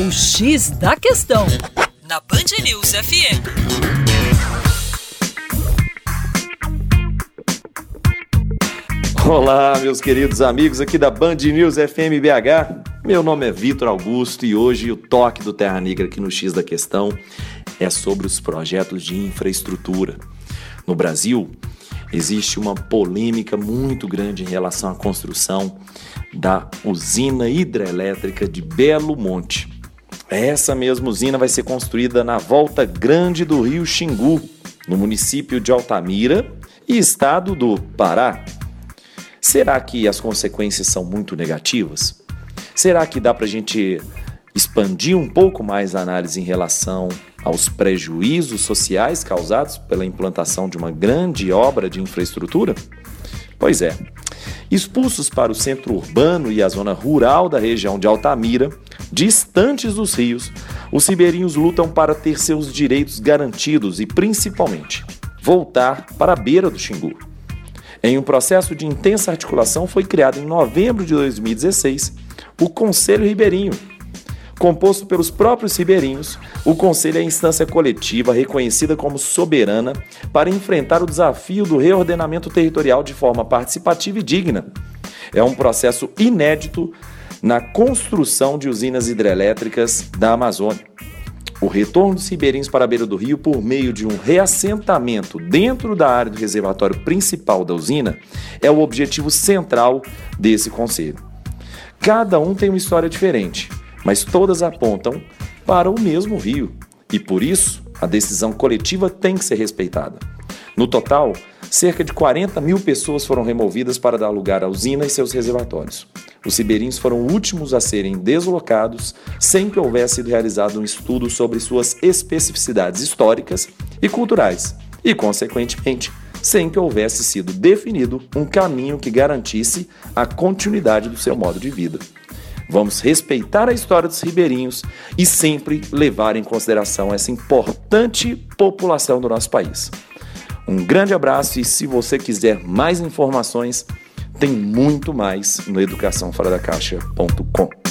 O X da Questão, na Band News FM. Olá, meus queridos amigos aqui da Band News FM BH. Meu nome é Vitor Augusto e hoje o toque do Terra Negra aqui no X da Questão é sobre os projetos de infraestrutura. No Brasil, existe uma polêmica muito grande em relação à construção da usina hidrelétrica de Belo Monte. Essa mesma usina vai ser construída na volta grande do rio Xingu, no município de Altamira e estado do Pará. Será que as consequências são muito negativas? Será que dá para a gente expandir um pouco mais a análise em relação aos prejuízos sociais causados pela implantação de uma grande obra de infraestrutura? Pois é. Expulsos para o centro urbano e a zona rural da região de Altamira, distantes dos rios, os ribeirinhos lutam para ter seus direitos garantidos e, principalmente, voltar para a beira do Xingu. Em um processo de intensa articulação, foi criado em novembro de 2016 o Conselho Ribeirinho, Composto pelos próprios ribeirinhos, o Conselho é a instância coletiva reconhecida como soberana para enfrentar o desafio do reordenamento territorial de forma participativa e digna. É um processo inédito na construção de usinas hidrelétricas da Amazônia. O retorno dos ribeirinhos para a beira do rio por meio de um reassentamento dentro da área do reservatório principal da usina é o objetivo central desse conselho. Cada um tem uma história diferente mas todas apontam para o mesmo rio e por isso a decisão coletiva tem que ser respeitada. No total, cerca de 40 mil pessoas foram removidas para dar lugar à usina e seus reservatórios. Os ribeirinhos foram os últimos a serem deslocados sem que houvesse sido realizado um estudo sobre suas especificidades históricas e culturais e, consequentemente, sem que houvesse sido definido um caminho que garantisse a continuidade do seu modo de vida. Vamos respeitar a história dos ribeirinhos e sempre levar em consideração essa importante população do nosso país. Um grande abraço e se você quiser mais informações, tem muito mais no educaçãoforadacaixa.com.